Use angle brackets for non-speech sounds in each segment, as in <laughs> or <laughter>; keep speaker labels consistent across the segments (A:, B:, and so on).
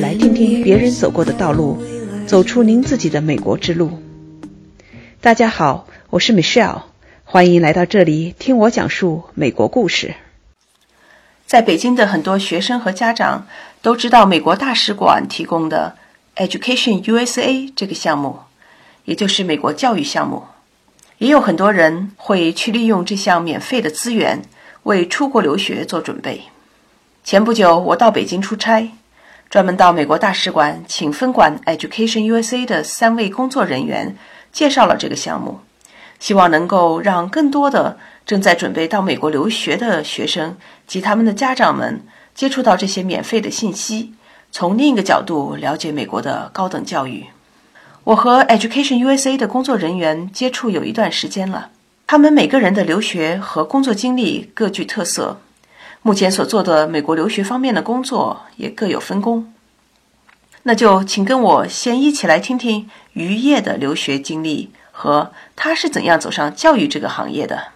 A: 来听听别人走过的道路，走出您自己的美国之路。大家好，我是 Michelle，欢迎来到这里听我讲述美国故事。在北京的很多学生和家长都知道美国大使馆提供的 Education USA 这个项目，也就是美国教育项目。也有很多人会去利用这项免费的资源，为出国留学做准备。前不久，我到北京出差，专门到美国大使馆，请分管 Education USA 的三位工作人员介绍了这个项目，希望能够让更多的正在准备到美国留学的学生及他们的家长们接触到这些免费的信息，从另一个角度了解美国的高等教育。我和 Education USA 的工作人员接触有一段时间了，他们每个人的留学和工作经历各具特色，目前所做的美国留学方面的工作也各有分工。那就请跟我先一起来听听于业的留学经历和他是怎样走上教育这个行业的。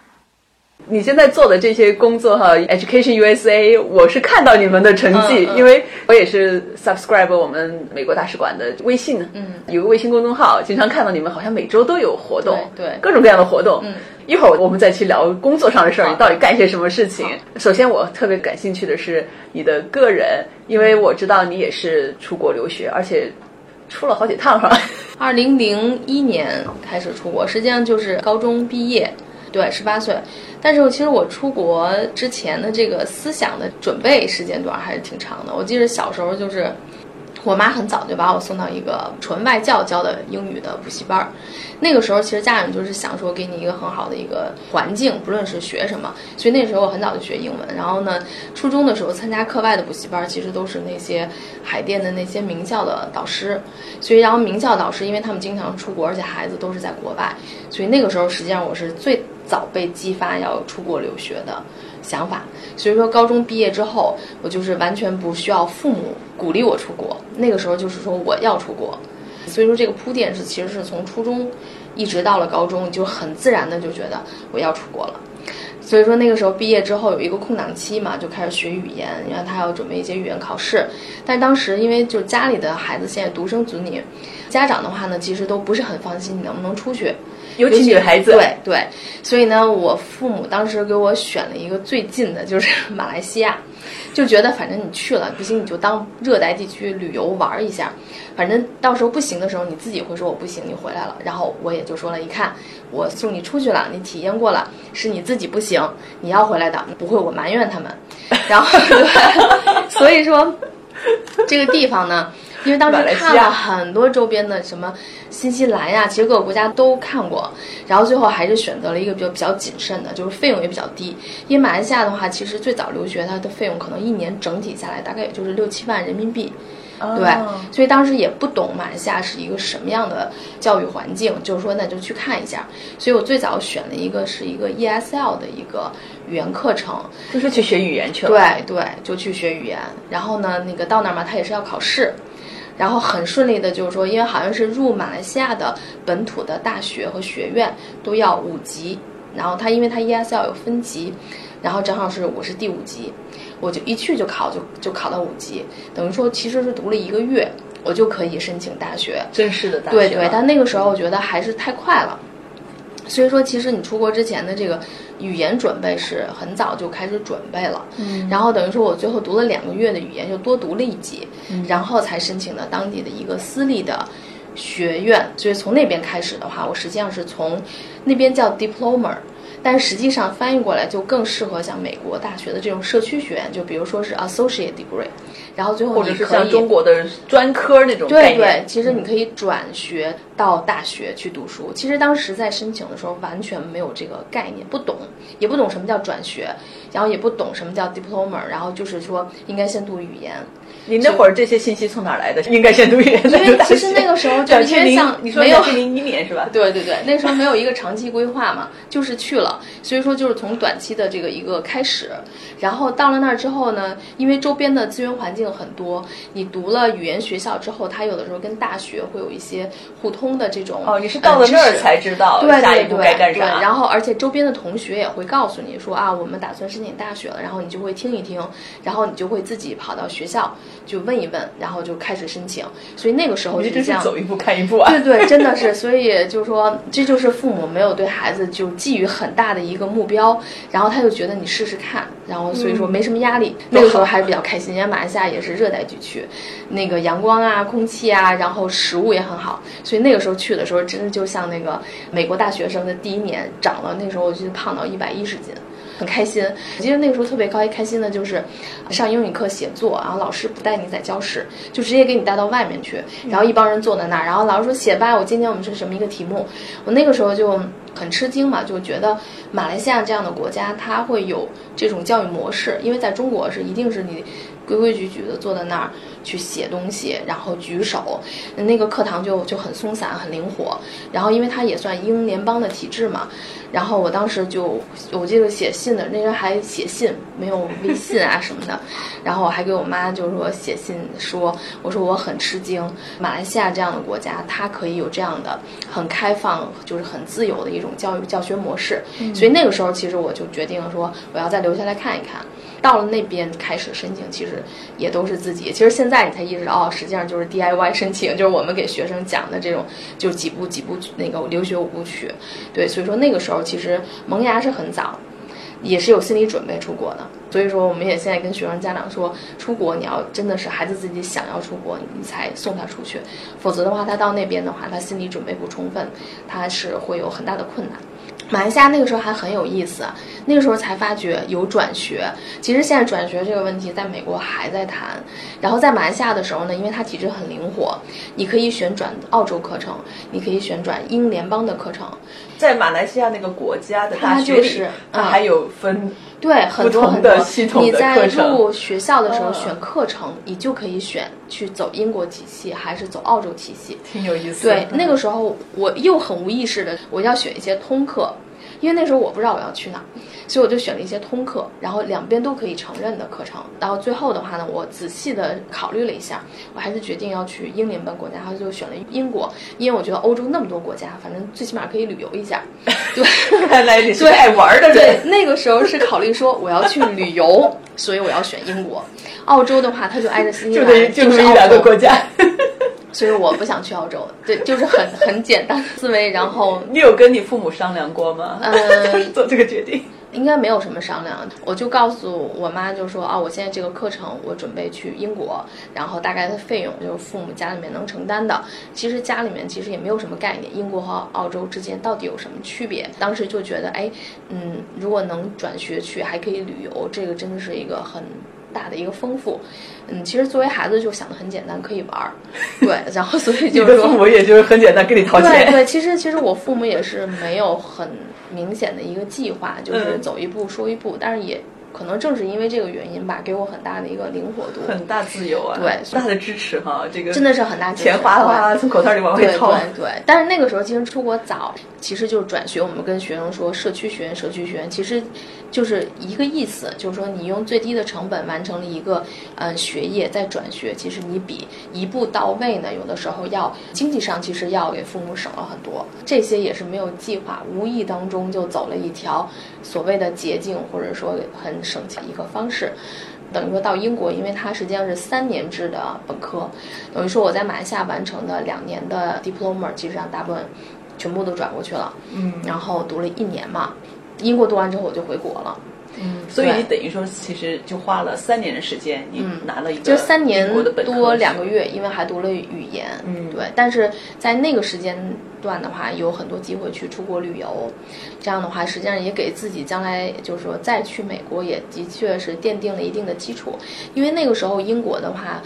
B: 你现在做的这些工作哈，Education USA，我是看到你们的成绩，因为我也是 subscribe 我们美国大使馆的微信，嗯，有个微信公众号，经常看到你们好像每周都有活动，
C: 对，
B: 各种各样的活动。嗯，一会儿我们再去聊工作上的事儿，你到底干些什么事情？首先，我特别感兴趣的是你的个人，因为我知道你也是出国留学，而且出了好几趟，是吧？
C: 二零零一年开始出国，实际上就是高中毕业。对，十八岁，但是其实我出国之前的这个思想的准备时间段还是挺长的。我记得小时候就是，我妈很早就把我送到一个纯外教教的英语的补习班儿。那个时候其实家长就是想说给你一个很好的一个环境，不论是学什么，所以那时候我很早就学英文。然后呢，初中的时候参加课外的补习班，其实都是那些海淀的那些名校的导师。所以然后名校导师，因为他们经常出国，而且孩子都是在国外，所以那个时候实际上我是最。早被激发要出国留学的想法，所以说高中毕业之后，我就是完全不需要父母鼓励我出国，那个时候就是说我要出国，所以说这个铺垫是其实是从初中一直到了高中，就很自然的就觉得我要出国了，所以说那个时候毕业之后有一个空档期嘛，就开始学语言，因为他要准备一些语言考试，但当时因为就家里的孩子现在独生子女，家长的话呢其实都不是很放心你能不能出去。
B: 尤其女孩子，
C: 对对，所以呢，我父母当时给我选了一个最近的，就是 <laughs> 马来西亚，就觉得反正你去了不行，你就当热带地区旅游玩一下，反正到时候不行的时候，你自己会说我不行，你回来了。然后我也就说了，一看我送你出去了，你体验过了，是你自己不行，你要回来的，不会我埋怨他们。然后，<laughs> 所以说这个地方呢。因为当时看了很多周边的什么新西兰呀，其实各个国家都看过，然后最后还是选择了一个比较比较谨慎的，就是费用也比较低。因为马来西亚的话，其实最早留学它的费用可能一年整体下来大概也就是六七万人民币，对，所以当时也不懂马来西亚是一个什么样的教育环境，就是说那就去看一下。所以我最早选了一个是一个 ESL 的一个语言课程，
B: 就是去学语言去了。
C: 对对，就去学语言。然后呢，那个到那儿嘛，他也是要考试。然后很顺利的，就是说，因为好像是入马来西亚的本土的大学和学院都要五级，然后他因为他 ESL 有分级，然后正好是我是第五级，我就一去就考就就考到五级，等于说其实是读了一个月，我就可以申请大学
B: 正式的大学。
C: 对对，但那个时候我觉得还是太快了。所以说，其实你出国之前的这个语言准备是很早就开始准备了，嗯，然后等于说我最后读了两个月的语言，就多读了一级，然后才申请的当地的一个私立的学院。所以从那边开始的话，我实际上是从那边叫 diploma。但实际上翻译过来就更适合像美国大学的这种社区学院，就比如说是 associate degree，然后最后
B: 或者是像中国的专科那种
C: 对对，其实你可以转学到大学去读书。其实当时在申请的时候完全没有这个概念，不懂，也不懂什么叫转学，然后也不懂什么叫 diploma，然后就是说应该先读语言。
B: 你那会儿这些信息从哪儿来的？应该先读语言。
C: 因为其实那个时候 <laughs> 就因为像你说没有
B: 零一年是吧？<laughs>
C: 对对对，那时候没有一个长期规划嘛，就是去了，所以说就是从短期的这个一个开始，然后到了那儿之后呢，因为周边的资源环境很多，你读了语言学校之后，它有的时候跟大学会有一些互通的这种。
B: 哦，你是到了那儿才知道下一步该干啥？
C: 然后而且周边的同学也会告诉你说啊，我们打算申申请大学了，然后你就会听一听，然后你就会自己跑到学校就问一问，然后就开始申请。所以那个时候
B: 就这
C: 是这样。
B: 走一步看一步啊。
C: 对对，真的是，所以就是说，这就是父母没有对孩子就寄予很大的一个目标，然后他就觉得你试试看，然后所以说没什么压力。那个时候还是比较开心，因为马来西亚也是热带地区，那个阳光啊、空气啊，然后食物也很好，所以那个时候去的时候，真的就像那个美国大学生的第一年长了，那时候我就胖到一百一十斤。很开心，我记得那个时候特别高一开心的就是上英语课写作，然后老师不带你在教室，就直接给你带到外面去，然后一帮人坐在那儿，然后老师说写吧，我今天我们是什么一个题目，我那个时候就很吃惊嘛，就觉得马来西亚这样的国家它会有这种教育模式，因为在中国是一定是你规规矩矩的坐在那儿去写东西，然后举手，那个课堂就就很松散很灵活，然后因为它也算英联邦的体制嘛，然后我当时就我记得写信的那时候还写信，没有微信啊什么的，<laughs> 然后我还给我妈就是说写信说，我说我很吃惊，马来西亚这样的国家它可以有这样的很开放，就是很自由的一种教育教学模式，所以那个时候其实我就决定说我要再留下来看一看。到了那边开始申请，其实也都是自己。其实现在你才意识到，哦，实际上就是 DIY 申请，就是我们给学生讲的这种，就几步几步那个留学五部曲。对，所以说那个时候其实萌芽是很早，也是有心理准备出国的。所以说，我们也现在跟学生家长说，出国你要真的是孩子自己想要出国，你才送他出去，否则的话，他到那边的话，他心理准备不充分，他是会有很大的困难。马来西亚那个时候还很有意思，那个时候才发觉有转学。其实现在转学这个问题在美国还在谈，然后在马来西亚的时候呢，因为它体制很灵活，你可以选转澳洲课程，你可以选转英联邦的课程。
B: 在马来西亚那个国家的大学里，
C: 它就是嗯。
B: 它还有分
C: 对，很多很多。
B: 的系统的
C: 你在入学校的时候
B: 嗯。
C: 选课程，你就可以选去走英国体系还是走澳洲体系。
B: 挺有意思。
C: 对，那个时候我又很无意识的，我要选一些通课，因为那时候我不知道我要去哪儿，所以我就选了一些通课，然后两边都可以承认的课程。然后最后的话呢，我仔细的考虑了一下，我还是决定要去英联邦国家，然后就选了英国，因为我觉得欧洲那么多国家，反正最起码可以旅游一下。<laughs> 对。
B: 看来你是
C: 对
B: 爱玩的人对。，
C: 那个时候是考虑说我要去旅游，<laughs> 所以我要选英国。澳洲的话，它就挨着新西兰，
B: 就
C: 是
B: 一两个国家，
C: 所以我不想去澳洲。对，就是很很简单的思维，然后 <laughs>
B: 你有跟你父母商量过吗？
C: 嗯 <laughs>
B: 做这个决定。
C: 应该没有什么商量，我就告诉我妈，就说啊，我现在这个课程我准备去英国，然后大概的费用就是父母家里面能承担的。其实家里面其实也没有什么概念，英国和澳洲之间到底有什么区别？当时就觉得，哎，嗯，如果能转学去，还可以旅游，这个真的是一个很。大的一个丰富，嗯，其实作为孩子就想的很简单，可以玩儿，对，然后所以 <laughs> 就是说，
B: 的父母也就是很简单，跟你掏钱。
C: 对对，其实其实我父母也是没有很明显的一个计划，就是
B: 嗯
C: 走一步说一步，但是也可能正是因为这个原因吧，给我很大的一个灵活度，
B: 很大自由啊，
C: 对
B: 大的支持哈，这个
C: 真的是很大支持
B: 钱哗哗从口袋里往外掏。
C: 对对，但是那个时候其实出国早，其实就是转学。我们跟学生说，社区学院，社区学院，其实就是一个意思，就是说你用最低的成本完成了一个嗯学业，再转学，其实你比一步到位呢，有的时候要经济上其实要给父母省了很多。这些也是没有计划，无意当中就走了一条所谓的捷径，或者说很省钱一个方式。等于说到英国，因为它实际上是三年制的本科，等于说我在马来西亚完成的两年的 diploma，其实上大部分全部都转过去了，
B: 嗯
C: 然后读了一年嘛。英国读完之后我就回国了，
B: 嗯，所以你等于说其实就花了三年的时间，你拿了一个
C: 就三年多两个月，因为还读了语言，
B: 嗯
C: 对。但是在那个时间段的话，有很多机会去出国旅游，这样的话，实际上也给自己将来就是说再去美国，也的确是奠定了一定的基础。因为那个时候英国的话。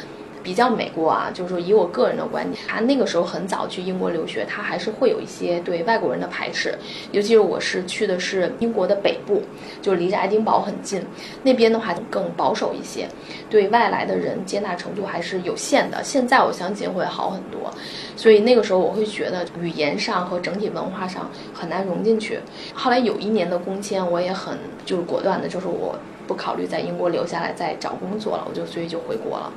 C: 比较美国啊，就是说以我个人的观点，他那个时候很早去英国留学，他还是会有一些对外国人的排斥，尤其是我是去的是英国的北部，就离着爱丁堡很近，那边的话更保守一些，对外来的人接纳程度还是有限的。现在我相信会好很多，所以那个时候我会觉得语言上和整体文化上很难融进去。后来有一年的工签，我也很就是果断的，就是我不考虑在英国留下来再找工作了，我就所以就回国了。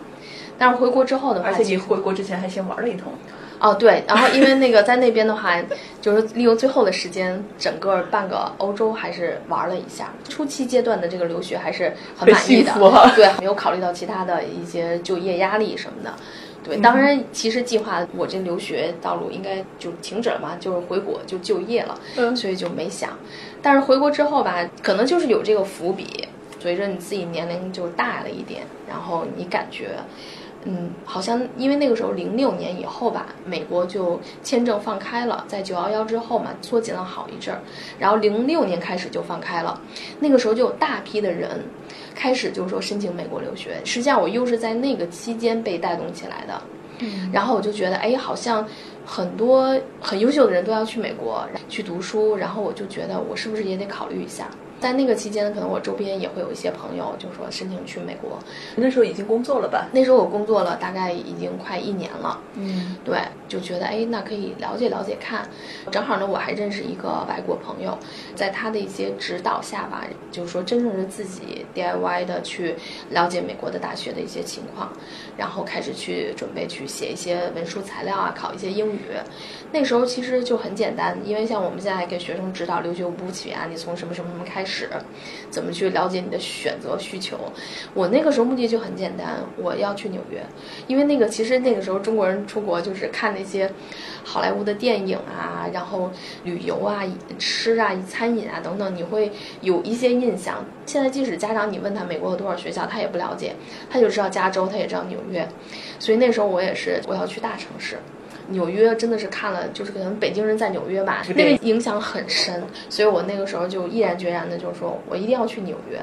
C: 但是回国之后的话，
B: 而且你回国之前还先玩了一通，
C: 哦，对，然后因为那个在那边的话，就是利用最后的时间，整个半个欧洲还是玩了一下。初期阶段的这个留学还是很满意的，对，没有考虑到其他的一些就业压力什么的。对，当然，其实计划我这留学道路应该就停止了嘛，就是回国就就业了，嗯所以就没想。但是回国之后吧，可能就是有这个伏笔，随着你自己年龄就大了一点，然后你感觉。嗯，好像因为那个时候零六年以后吧，美国就签证放开了，在九幺幺之后嘛，缩紧了好一阵儿，然后零六年开始就放开了，那个时候就有大批的人开始就是说申请美国留学，实际上我又是在那个期间被带动起来的，然后我就觉得哎，好像很多很优秀的人都要去美国去读书，然后我就觉得我是不是也得考虑一下。在那个期间呢，可能我周边也会有一些朋友，就说申请去美国。
B: 那时候已经工作了吧？
C: 那时候我工作了，大概已经快一年了。嗯，对，就觉得哎，那可以了解了解看。正好呢，我还认识一个外国朋友，在他的一些指导下吧，就是说真正是自己 DIY 的去了解美国的大学的一些情况，然后开始去准备去写一些文书材料啊，考一些英语。那时候其实就很简单，因为像我们现在给学生指导留学五步曲啊，你从什么什么什么开始，怎么去了解你的选择需求。我那个时候目的就很简单，我要去纽约，因为那个其实那个时候中国人出国就是看那些好莱坞的电影啊，然后旅游啊、吃啊、餐饮啊等等，你会有一些印象。现在即使家长你问他美国有多少学校，他也不了解，他就知道加州，他也知道纽约。所以那时候我也是我要去大城市。纽约真的是看了，就是可能北京人在纽约吧，那个影响很深，所以我那个时候就毅然决然的，就是说我一定要去纽约，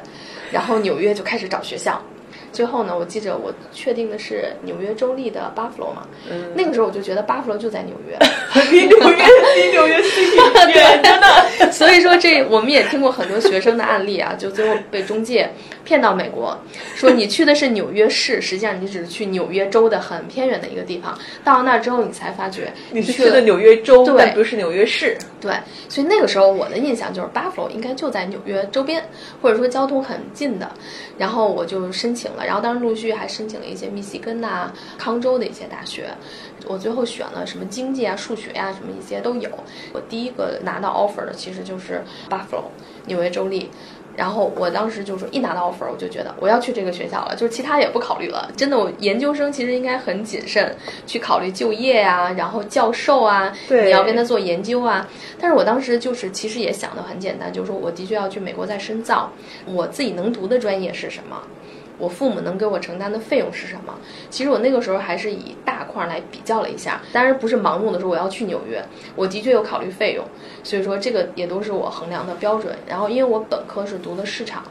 C: 然后纽约就开始找学校。最后呢，我记着我确定的是纽约州立的 Buffalo 嘛，那个时候我就觉得 Buffalo 就在纽约，
B: 离纽约离纽约。挺远 <laughs> 的。
C: 所以说这我们也听过很多学生的案例啊，就最后被中介骗到美国，说你去的是纽约市，<laughs> 实际上你只是去纽约州的很偏远的一个地方。到了那儿之后，你才发觉
B: 你是去的纽约州，对不是纽约市。
C: 对，所以那个时候我的印象就是 Buffalo 应该就在纽约周边，或者说交通很近的。然后我就申请了。然后当时陆续还申请了一些密西根呐、康州的一些大学，我最后选了什么经济啊、数学呀，什么一些都有。我第一个拿到 offer 的其实就是 Buffalo，纽约州立。然后我当时就说，一拿到 offer，我就觉得我要去这个学校了，就是其他也不考虑了。真的，我研究生其实应该很谨慎去考虑就业啊，然后教授啊，你要跟他做研究啊。但是我当时就是其实也想的很简单，就是说我的确要去美国再深造，我自己能读的专业是什么。我父母能给我承担的费用是什么？其实我那个时候还是以大块来比较了一下，当然不是盲目的说我要去纽约，我的确有考虑费用，所以说这个也都是我衡量的标准。然后因为我本科是读的市场。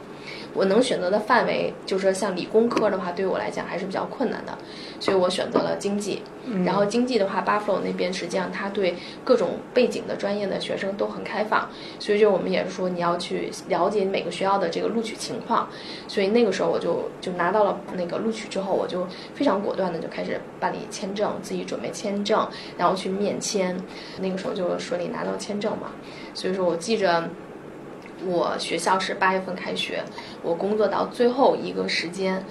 C: 我能选择的范围，就是说像理工科的话，对于我来讲还是比较困难的，所以我选择了经济。然后经济的话，Buffalo 那边实际上他对各种背景的专业的学生都很开放，所以就我们也是说你要去了解每个学校的这个录取情况。所以那个时候我就就拿到了那个录取之后，我就非常果断的就开始办理签证，自己准备签证，然后去面签。那个时候就顺利拿到签证嘛。所以说我记着。我学校是八月份开学，我工作到最后一个时间，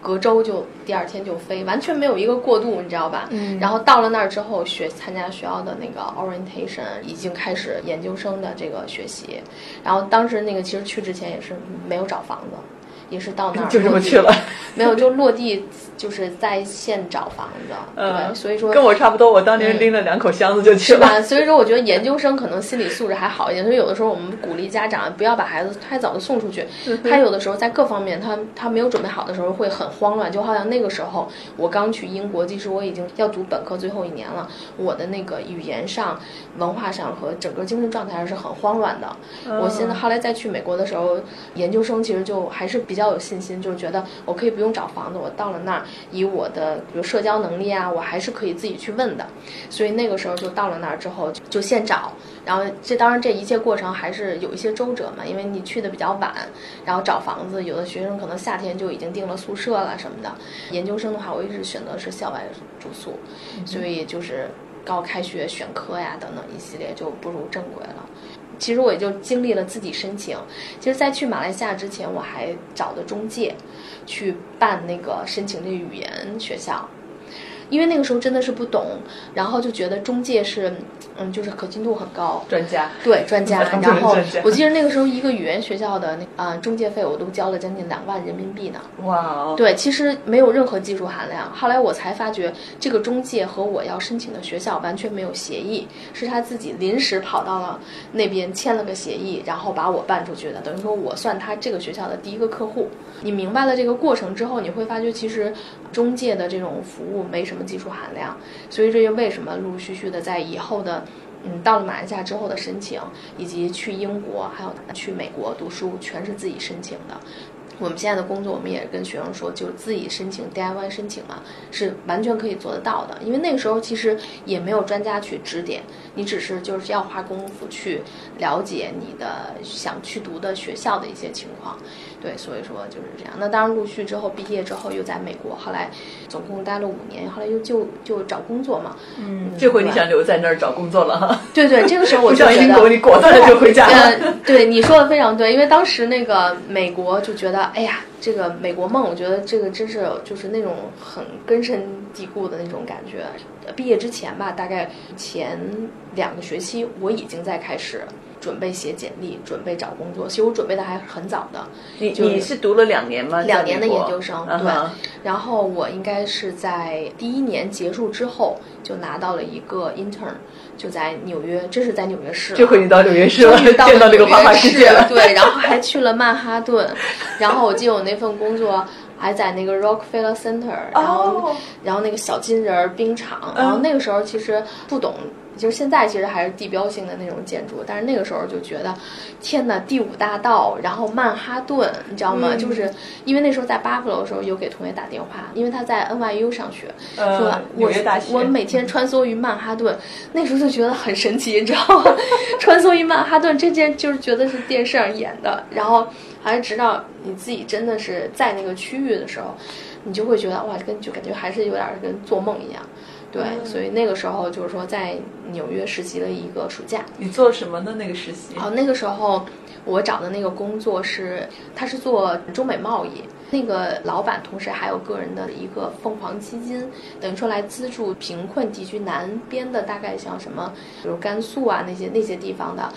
C: 隔周就第二天就飞，完全没有一个过渡，你知道吧？嗯。然后到了那儿之后，学参加学校的那个 orientation，已经开始研究生的这个学习。然后当时那个其实去之前也是没有找房子。也是到那儿 <laughs>
B: 就这么去了，<laughs>
C: 没有就落地就是在线找房子，对，所以说
B: 跟我差不多，我当年拎了两口箱子就去了。
C: 是吧所以说我觉得研究生可能心理素质还好一点，所以有的时候我们鼓励家长不要把孩子太早的送出去。他有的时候在各方面他他没有准备好的时候会很慌乱，就好像那个时候我刚去英国，其实我已经要读本科最后一年了，我的那个语言上、文化上和整个精神状态还是很慌乱的。我现在后来再去美国的时候，研究生其实就还是比比较有信心，就是觉得我可以不用找房子，我到了那儿，以我的比如社交能力啊，我还是可以自己去问的。所以那个时候就到了那儿之后，就现找。然后这当然这一切过程还是有一些周折嘛，因为你去的比较晚，然后找房子，有的学生可能夏天就已经订了宿舍了什么的。研究生的话，我一直选择是校外住宿，所以就是高开学选科呀等等一系列就步入正轨了。其实我也就经历了自己申请。其实，在去马来西亚之前，我还找的中介，去办那个申请那语言学校。因为那个时候真的是不懂，然后就觉得中介是，嗯，就是可信度很高，
B: 专家
C: 对专家。<laughs>
B: 专
C: 然后我记得那个时候一个语言学校的那啊、中介费我都交了将近两万人民币呢。
B: 哇哦，
C: 对，其实没有任何技术含量。后来我才发觉，这个中介和我要申请的学校完全没有协议，是他自己临时跑到了那边签了个协议，然后把我办出去的。等于说我算他这个学校的第一个客户。你明白了这个过程之后，你会发觉其实中介的这种服务没什么技术含量，所以这就为什么陆陆续续的在以后的。嗯，到了马来西亚之后的申请，以及去英国还有去美国读书，全是自己申请的。我们现在的工作，我们也跟学生说，就是自己申请 DIY 申请嘛，是完全可以做得到的。因为那个时候其实也没有专家去指点，你只是就是要花功夫去了解你的想去读的学校的一些情况。对，所以说就是这样。那当然，陆续之后毕业之后又在美国，后来总共待了五年，后来又就就找工作嘛。
B: 嗯，这回你想留在那儿找工作了哈？
C: 对对，这个时候我就觉得
B: 像英国，你果断的就回家了。
C: 呃，对你说的非常对，因为当时那个美国就觉得，哎呀，这个美国梦，我觉得这个真是就是那种很根深蒂固的那种感觉。呃毕业之前吧，大概前两个学期，我已经在开始准备写简历，准备找工作。其实我准备的还很早的，
B: 你
C: 就是
B: 你是读了两年吗？
C: 两年的研究生，对。然后我应该是在第一年结束之后就拿到了一个 intern，就在纽约，这是在纽约市啊。
B: 这回你到纽约市了，<laughs> 见到
C: 了纽
B: 这个花花
C: 约市
B: 世界了。
C: 对，然后还去了曼哈顿，然后我记得我那份工作还在那个 Rockefeller Center，然后、
B: 哦
C: 然后那个小金人儿冰场，然后那个时候其实不懂。就是现在其实还是地标性的那种建筑，但是那个时候就觉得，天呐，第五大道，然后曼哈顿，你知道吗？
B: 嗯
C: 就是因为那时候在巴 u 罗的时候有给同学打电话，因为他在 NYU 上学，
B: 呃
C: 说我我每天穿梭于曼哈顿，那时候就觉得很神奇，你知道吗？<laughs> 穿梭于曼哈顿这件就是觉得是电视上演的，然后还是直到你自己真的是在那个区域的时候，你就会觉得哇，跟就感觉还是有点跟做梦一样。对，所以那个时候就是说在纽约实习了一个暑假，
B: 你做什么呢？那个实习？
C: 哦，那个时候我找的那个工作是，他是做中美贸易。那个老板同时还有个人的一个凤凰基金，等于说来资助贫困地区南边的，大概像什么，比如甘肃啊那些那些地方的。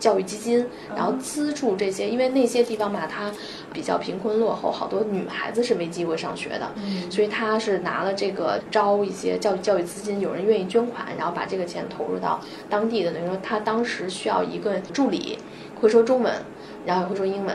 C: 教育基金，然后资助这些，因为那些地方嘛，它比较贫困落后，好多女孩子是没机会上学的，所以他是拿了这个招一些教育教育资金，有人愿意捐款，然后把这个钱投入到当地的，等于说他当时需要一个助理，会说中文，然后也会说英文，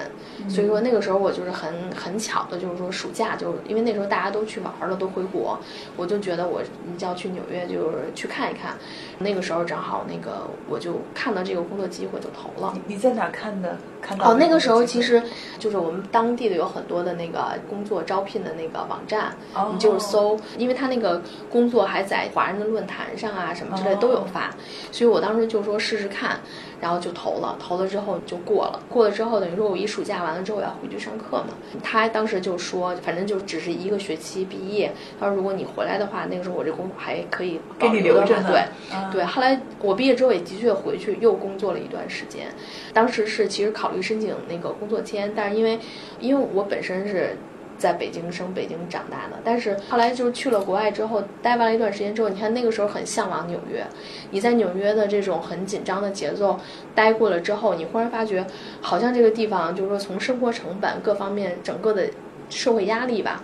C: 所以说那个时候我就是很很巧的，就是说暑假就因为那时候大家都去玩了，都回国，我就觉得我你就要去纽约，就是去看一看。那个时候正好那个我就看到这个工作机会就投了。
B: 你在哪看的？看到
C: 哦，那个时候其实就是我们当地的有很多的那个工作招聘的那个网站，
B: 哦
C: 你就是搜，因为他那个工作还在华人的论坛上啊什么之类都有发，所以我当时就说试试看，然后就投了，投了之后就过了，过了之后等于说我一暑假完了之后我要回去上课嘛，他当时就说反正就只是一个学期毕业，他说如果你回来的话，那个时候我这工作还可以
B: 给你
C: 留
B: 着
C: 对。
B: 啊
C: 对，后来我毕业之后也的确回去又工作了一段时间，当时是其实考虑申请那个工作签，但是因为因为我本身是在北京生、北京长大的，但是后来就是去了国外之后，待完了一段时间之后，你看那个时候很向往纽约，你在纽约的这种很紧张的节奏待过了之后，你忽然发觉好像这个地方就是说从生活成本各方面整个的社会压力吧。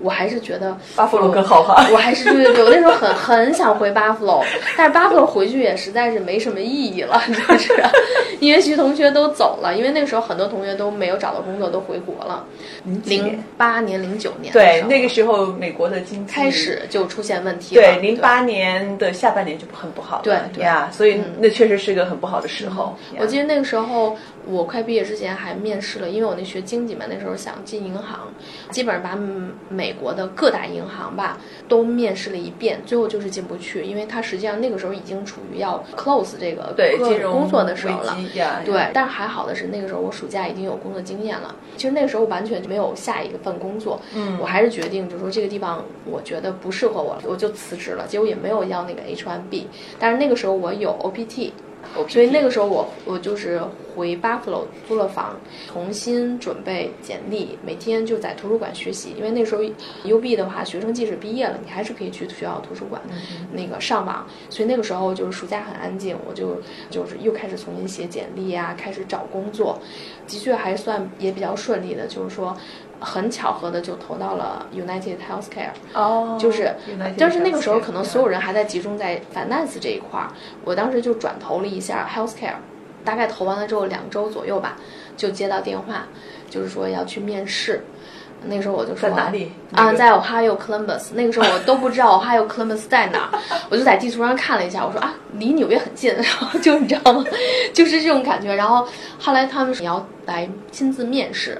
C: 我还是觉得
B: 巴夫罗更好哈。<laughs>
C: 我还是对对对，我那时候很很想回巴夫罗，但是巴夫罗回去也实在是没什么意义了，<laughs> 就是因为其同学都走了，因为那个时候很多同学都没有找到工作，都回国了。零八年、零九年
B: 对那个时候美国的经济
C: 开始就出现问题了。
B: 对，零八年的下半年就很不好了，
C: 对对
B: 呀，所以
C: 嗯
B: 那确实是个很不好的时候。
C: 我记得那个时候，我快毕业之前还面试了，因为我那学经济嘛，那时候想进银行，基本上把嗯美国的各大银行吧都面试了一遍，最后就是进不去，因为它实际上那个时候已经处于要 close 这个个
B: 对金融
C: 工作的时候了对，但是还好的是，那个时候我暑假已经有工作经验了。其实那个时候完全没有下一份工作，
B: 嗯
C: 我还是决定就是说这个地方我觉得不适合我，我就辞职了。结果也没有要那个 H1B，但是那个时候我有 OPT，所以那个时候我我就是回 Buffalo 租了房，重新准备简历，每天就在图书馆学习。因为那时候 UB 的话，学生即使毕业了，你还是可以去学校图书馆那个上网。所以那个时候就是暑假很安静，我就就是又开始重新写简历啊，开始找工作，的确还算也比较顺利的，就是说。很巧合的就投到了 United Healthcare，
B: 哦，
C: 就是但是那个时候可能所有人还在集中在 finance 这一块儿，我当时就转投了一下 healthcare，大概投完了之后两周左右吧，就接到电话，就是说要去面试。那个时候我就说
B: 在哪里
C: 啊，在 Ohio Columbus。那个时候我都不知道 Ohio Columbus 在哪儿，我就在地图上看了一下，我说啊，离纽约很近，然后就你知道吗？<laughs> 就是这种感觉。然后后来他们说你要来亲自面试，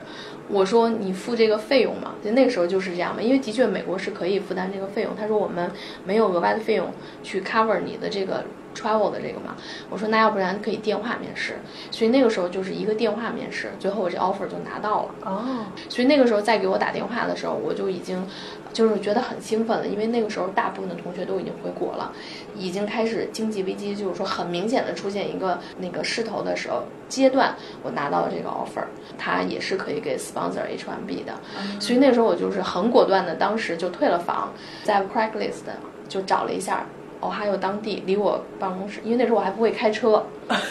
C: 我说你付这个费用嘛？就那个时候就是这样嘛，因为的确美国是可以负担这个费用。他说我们没有额外的费用去 cover 你的这个 travel 的这个嘛。我说那要不然可以电话面试，所以那个时候就是一个电话面试，最后我这 offer 就拿到了。
B: 哦，
C: 所以那个时候再给我打电话的时候，我就已经就是觉得很兴奋了，因为那个时候大部分的同学都已经回国了，已经开始经济危机，就是说很明显的出现一个那个势头的时候阶段，我拿到了这个 offer，它也是可以给 sponsor H1B 的，所以那时候我就是很果断的，当时就退了房，在 Craigslist 就找了一下。哦，还有当地离我办公室，因为那时候我还不会开车，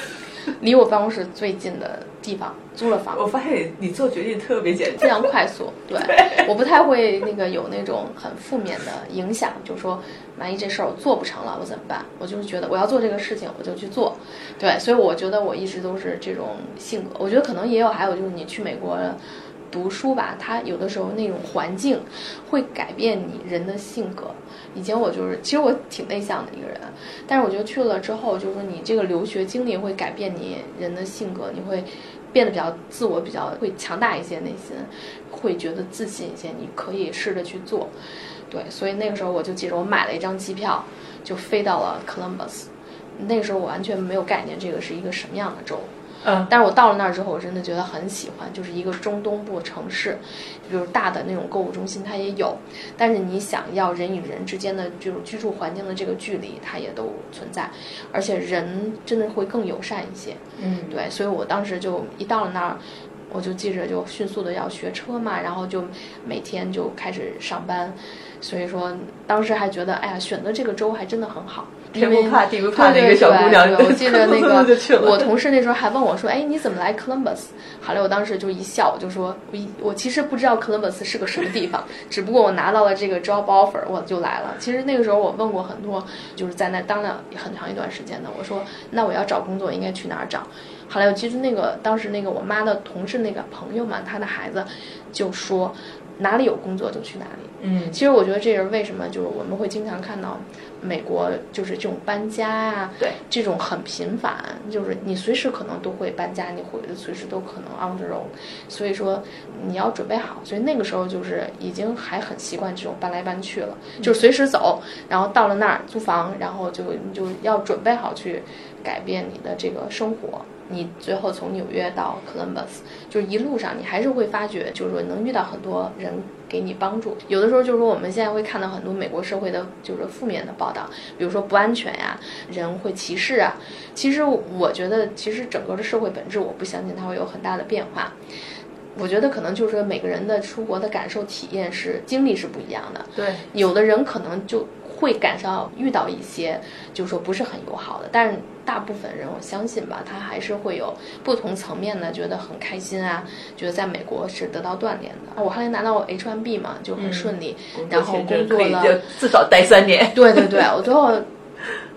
C: <laughs> 离我办公室最近的地方租了房。
B: 我发现你做决定特别简单。
C: 非常快速，对，我不太会那个有那种很负面的影响，就说万一这事儿我做不成了，我怎么办？我就是觉得我要做这个事情，我就去做，对，所以我觉得我一直都是这种性格。我觉得可能也有，还有就是你去美国读书吧，它有的时候那种环境会改变你人的性格。以前我就是，其实我挺内向的一个人，但是我觉得去了之后，就是说你这个留学经历会改变你人的性格，你会变得比较自我，比较会强大一些，内心会觉得自信一些，你可以试着去做。对，所以那个时候我就记着，我买了一张机票，就飞到了 Columbus。那个时候我完全没有概念这个是一个什么样的州，
B: 嗯，
C: 但是我到了那儿之后，我真的觉得很喜欢，就是一个中东部城市，比如大的那种购物中心它也有，但是你想要人与人之间的这种居住环境的这个距离，它也都存在，而且人真的会更友善一些。
B: 嗯，
C: 对，所以我当时就一到了那儿，我就记着就迅速的要学车嘛，然后就每天就开始上班，所以说当时还觉得，哎呀，选择这个州还真的很好。
B: 天不怕地不怕的一个小姑娘
C: 对对我记得 <laughs> 那个我同事那时候还问我说：“哎，你怎么来 Columbus？” 后来我当时就一笑，我就说：“我一我其实不知道 Columbus 是个什么地方，只不过我拿到了这个 job offer，我就来了。其实那个时候我问过很多，就是在那当了很长一段时间的，我说：那我要找工作应该去哪儿找？后来我其实那个当时那个我妈的同事那个朋友嘛，他的孩子就说哪里有工作就去哪里。
B: 嗯
C: 其实我觉得这也是为什么，就是我们会经常看到美国就是这种搬家啊，
B: 对，
C: 这种很频繁，就是你随时可能都会搬家，你回随时都可能 on the road，所以说你要准备好。所以那个时候就是已经还很习惯这种搬来搬去了，就是随时走，然后到了那儿租房，然后就你就要准备好去改变你的这个生活。你最后从纽约到 Columbus，就是一路上你还是会发觉，就是说能遇到很多人给你帮助。有的时候就是说我们现在会看到很多美国社会的就是负面的报道，比如说不安全呀、人会歧视啊。其实我觉得，其实整个的社会本质，我不相信它会有很大的变化。我觉得可能就是说每个人的出国的感受体验是经历是不一样的。
B: 对，
C: 有的人可能就会赶上遇到一些，就是说不是很友好的，但是大部分人我相信吧，他还是会有不同层面的觉得很开心啊，觉得在美国是得到锻炼的。我后来拿到 H1B 嘛，就很顺利，然后工作了
B: 就至少待三年。<laughs>
C: 对对对，我最后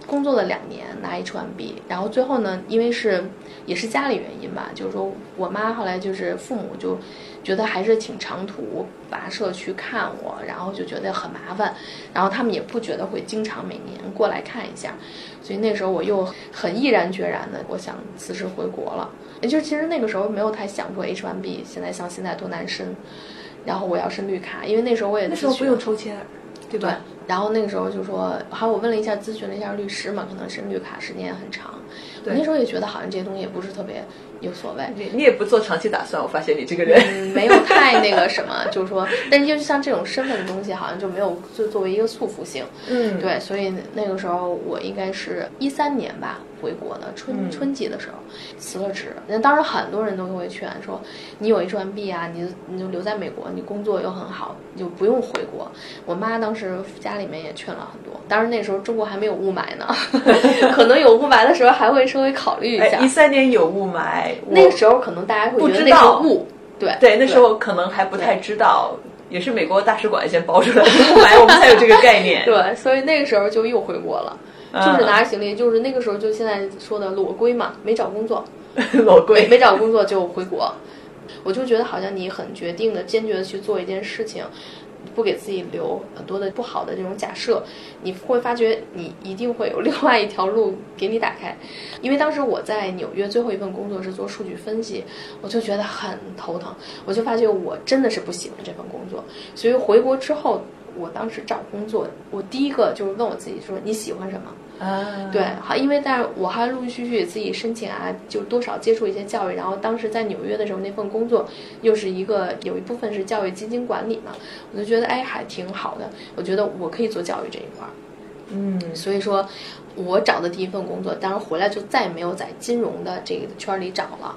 C: 工作了两年拿 H1B，然后最后呢，因为是也是家里原因吧，就是说我妈后来就是父母就觉得还是挺长途跋涉去看我，然后就觉得很麻烦，然后他们也不觉得会经常每年过来看一下，所以那时候我又很毅然决然的，我想辞职回国了。也就其实那个时候没有太想过 H1B 现在像现在多难申，然后我要申绿卡，因为那时候我也
B: 那时候不用抽签，对
C: 对
B: 吧？，
C: 然后那个时候就说，还有我问了一下，咨询了一下律师嘛，可能申绿卡时间也很长，
B: 对
C: 那时候也觉得好像这些东西也不是特别有所谓。
B: 你你也不做长期打算，我发现你这个人。
C: 嗯，没有太那个什么，就是说，但是就像这种身份的东西，好像就没有就作为一个束缚性。
B: 嗯，
C: 对，所以那个时候我应该是一三年吧回国的春、
B: 嗯
C: 春季的时候辞了职。那当时很多人都会劝说，你有 H1B 啊，你你就留在美国，你工作又很好，你就不用回国。我妈当时家里面也劝了很多，当时那时候中国还没有雾霾呢，<laughs> 可能有雾霾的时候还会稍微考虑一下。
B: 哎，一三年有雾霾，
C: 那个时
B: 候
C: 候可能大家会
B: 不
C: 觉得那是
B: 知道。
C: 雾，对
B: 对那时候可能还不太知道，也是美国大使馆先包出来的雾霾，我们才有这个概念。<laughs>
C: 对，所以那个时候就又回国了，
B: 嗯。
C: 就是拿着行李，就是那个时候就现在说的裸归嘛，没找工作，<laughs>
B: 裸归，
C: 没没找工作就回国，我就觉得好像你很决定的、坚决的去做一件事情，不给自己留很多的不好的这种假设，你会发觉你一定会有 <laughs> 另外一条路给你打开。因为当时我在纽约最后一份工作是做数据分析，我就觉得很头疼，我就发觉我真的是不喜欢这份工作，所以回国之后。我当时找工作，我第一个就是问我自己说你喜欢什么？
B: 啊，
C: 对，好，因为但是我还陆陆续续自己申请啊，就多少接触一些教育。然后当时在纽约的时候，那份工作又是一个有一部分是教育基金管理嘛，我就觉得哎还挺好的，我觉得我可以做教育这一块儿。
B: 嗯，
C: 所以说，我找的第一份工作，当然回来就再也没有在金融的这个圈儿里找了。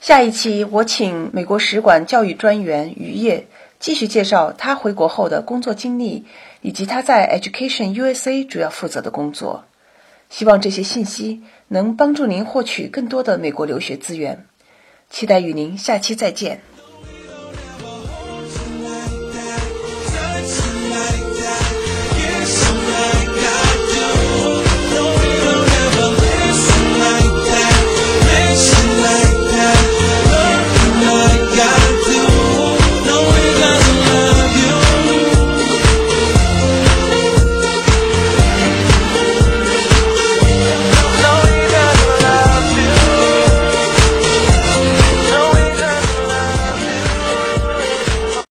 A: 下一期我请美国使馆教育专员于烨继续介绍他回国后的工作经历，以及他在 Education USA 主要负责的工作。希望这些信息能帮助您获取更多的美国留学资源。期待与您下期再见。